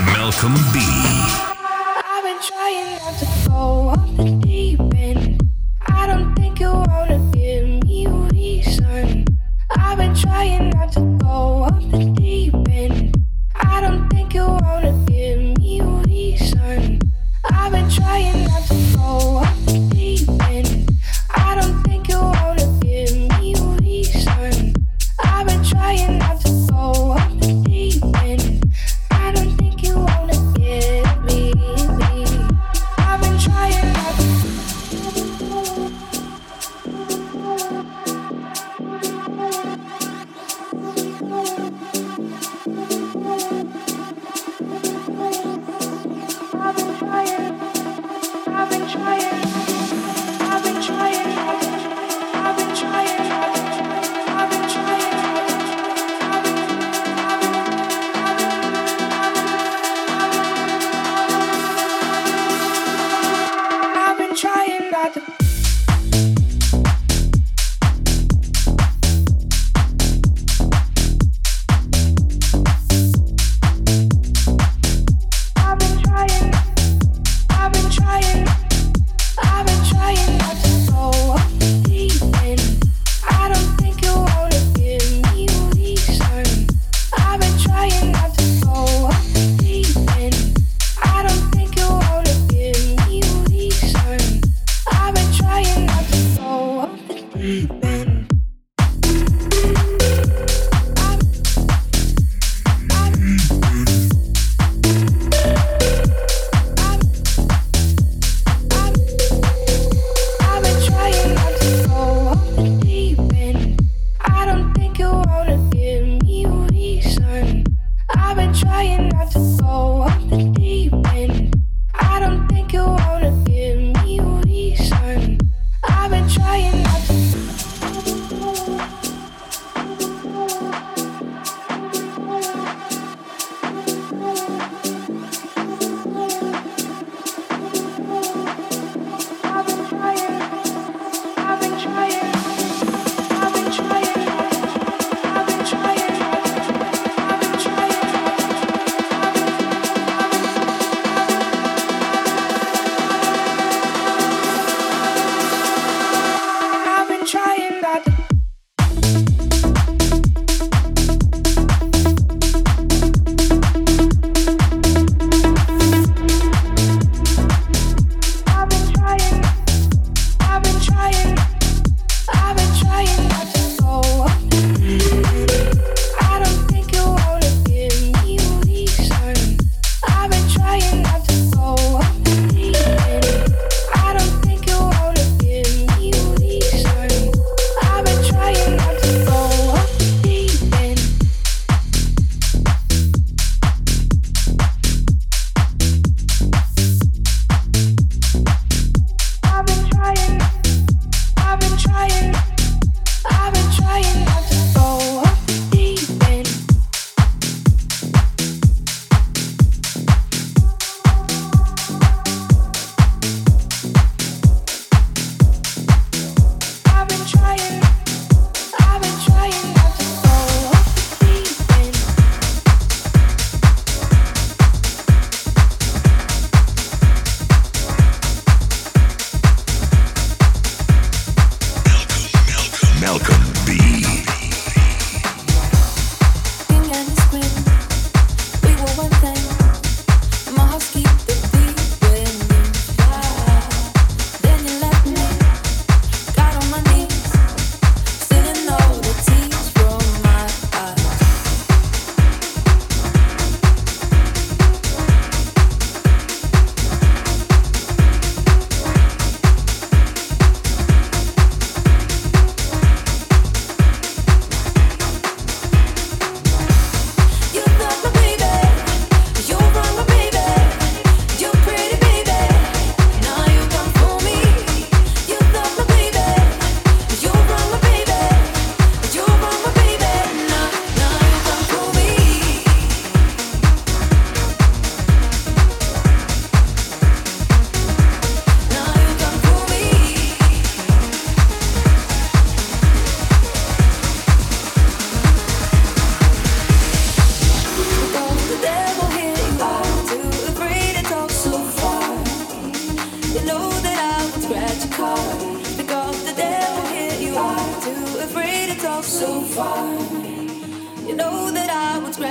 by Malcolm B.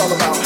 all about.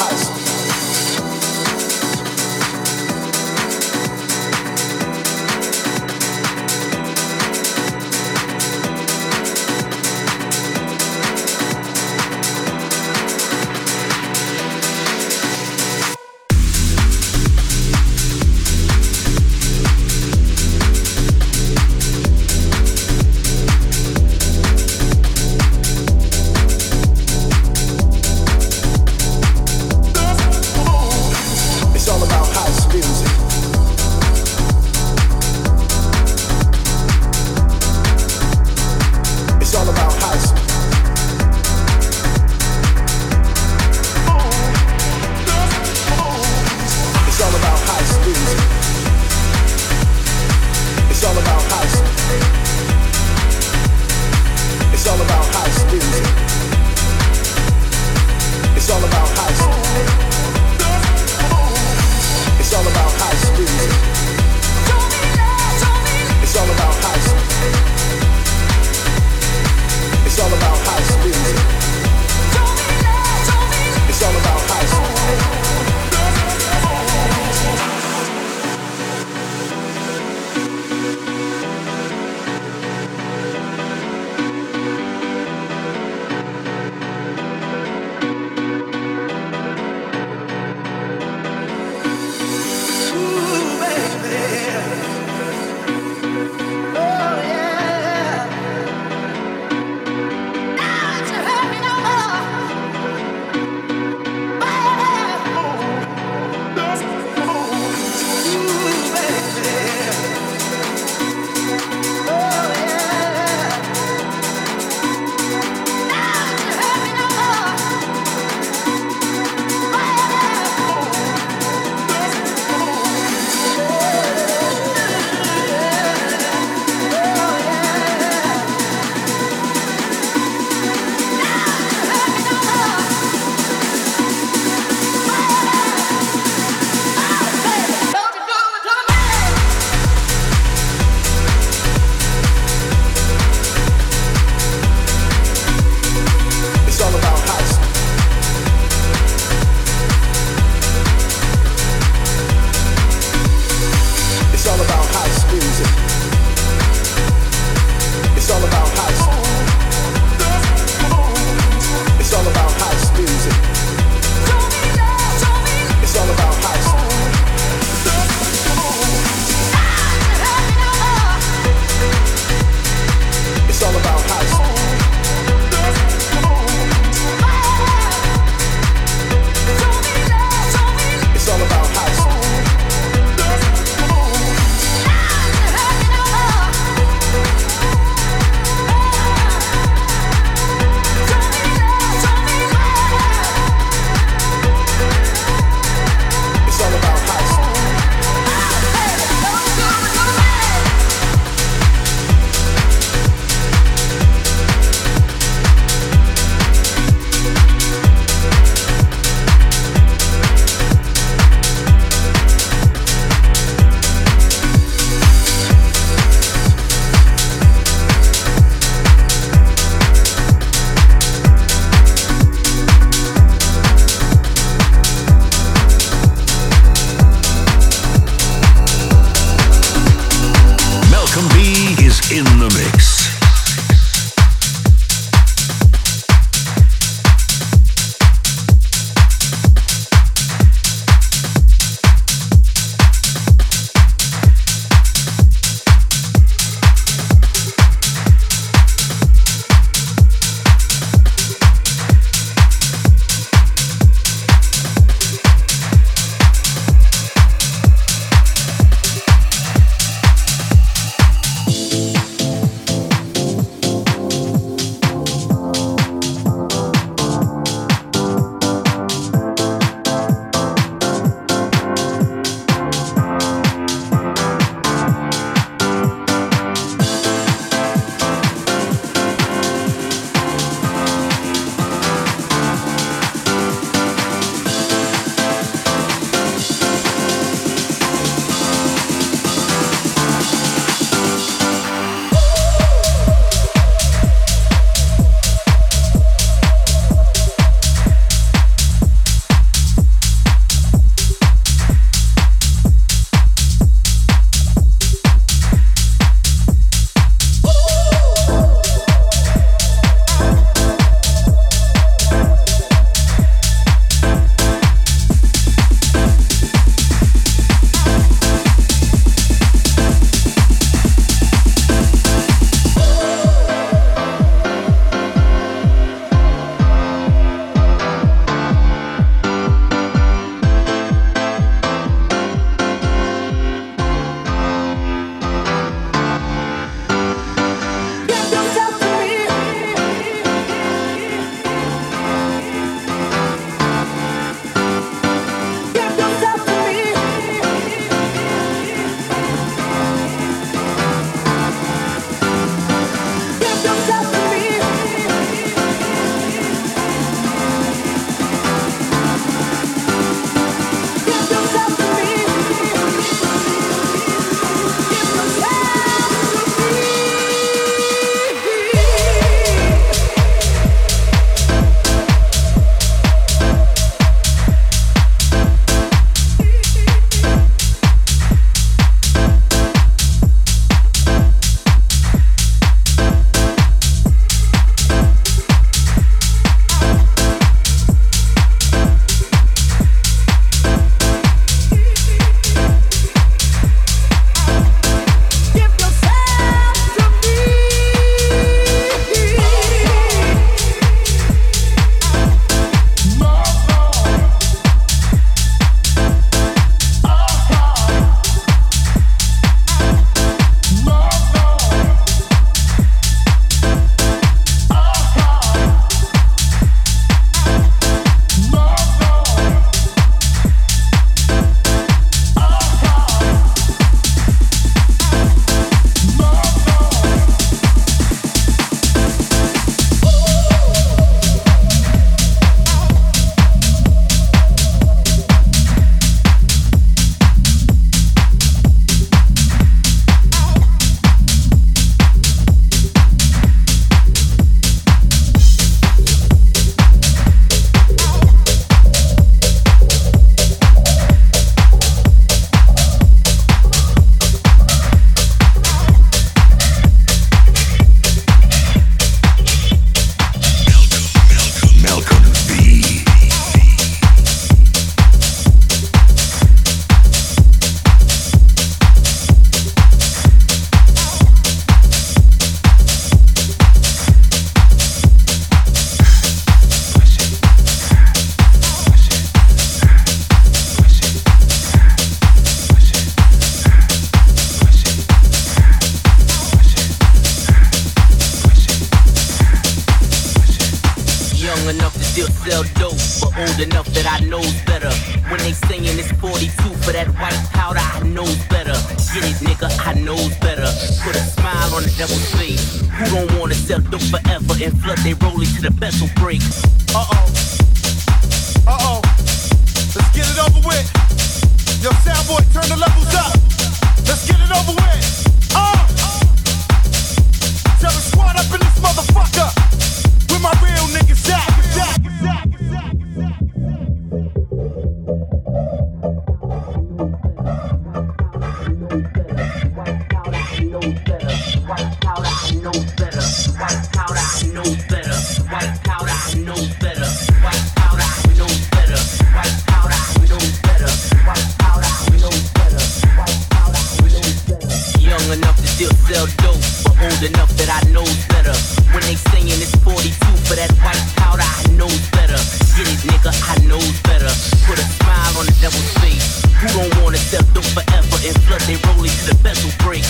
To the bezel break?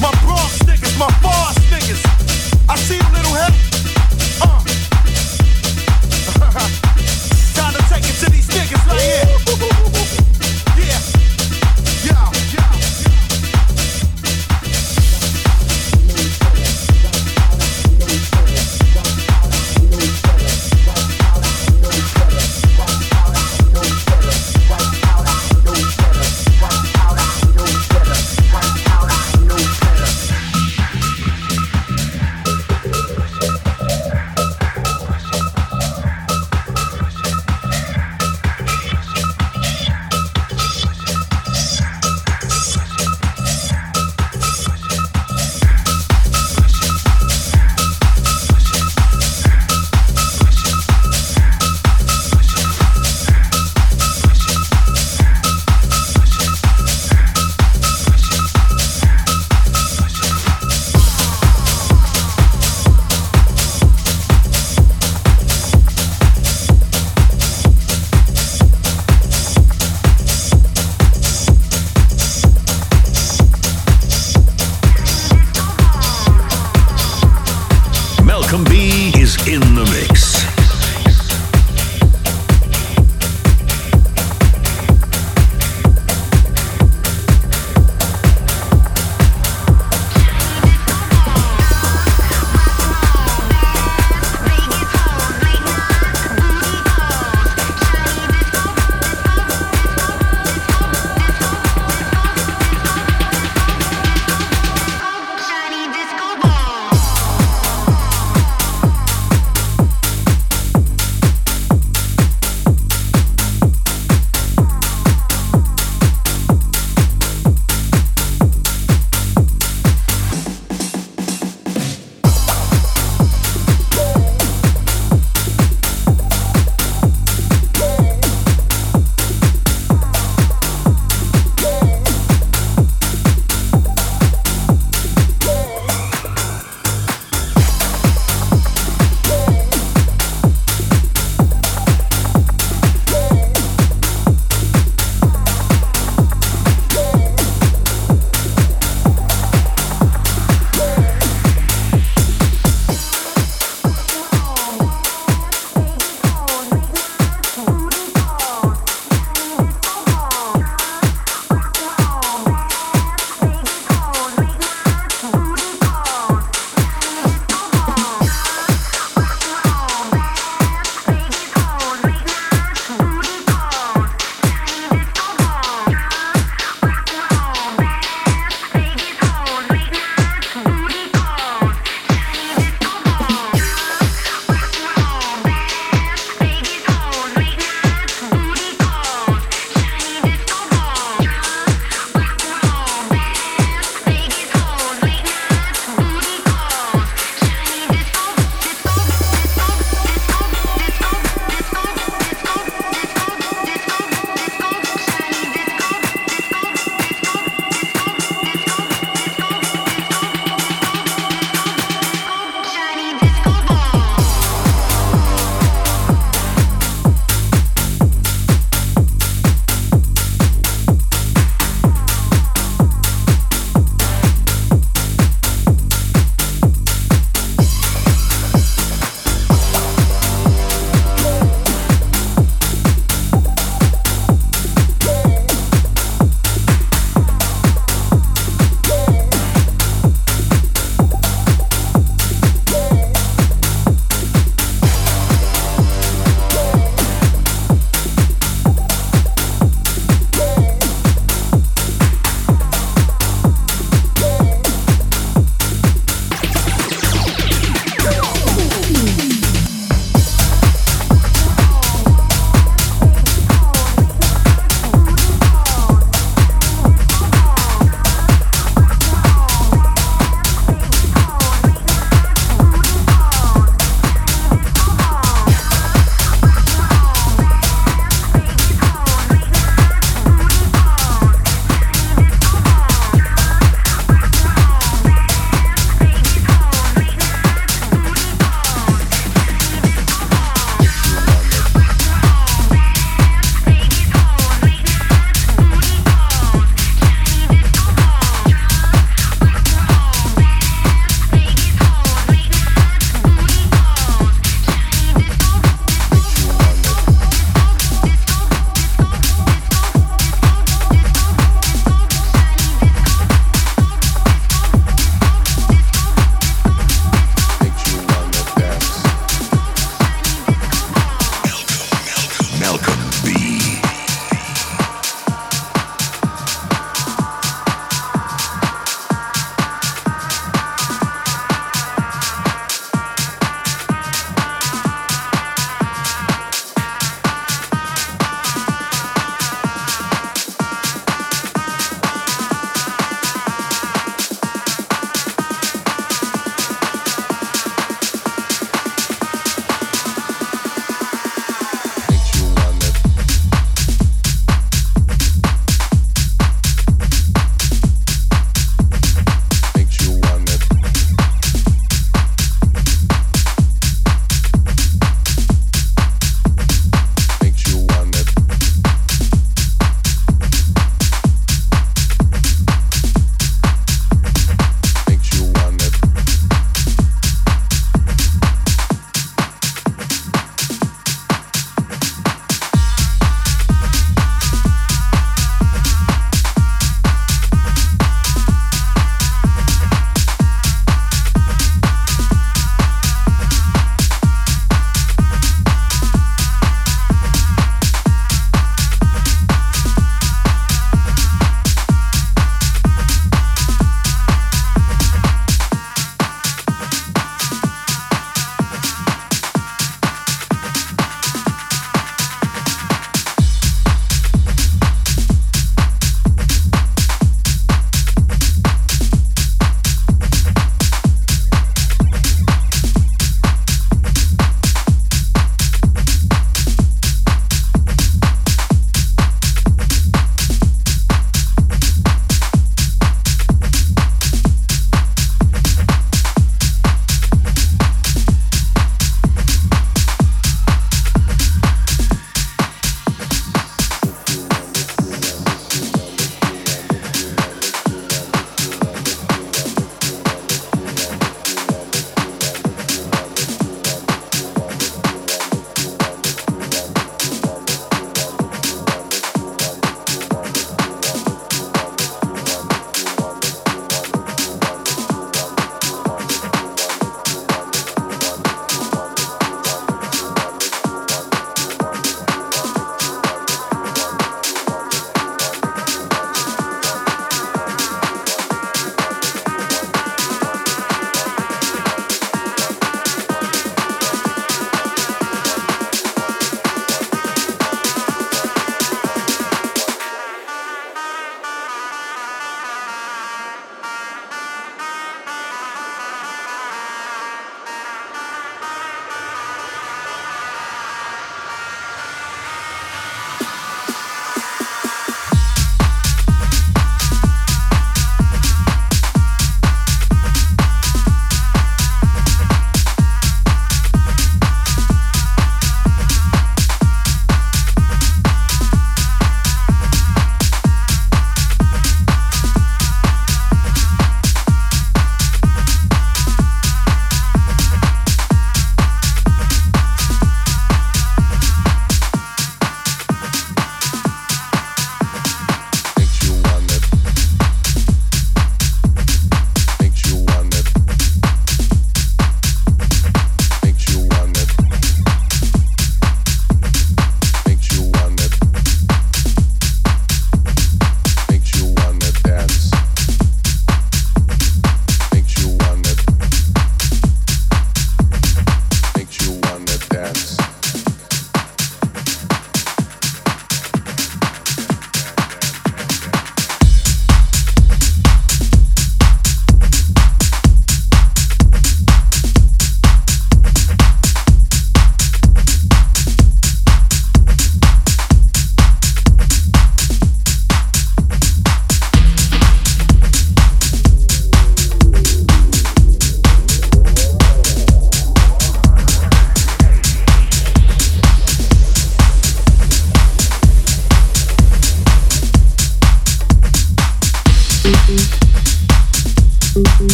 My Bronx niggas, my boss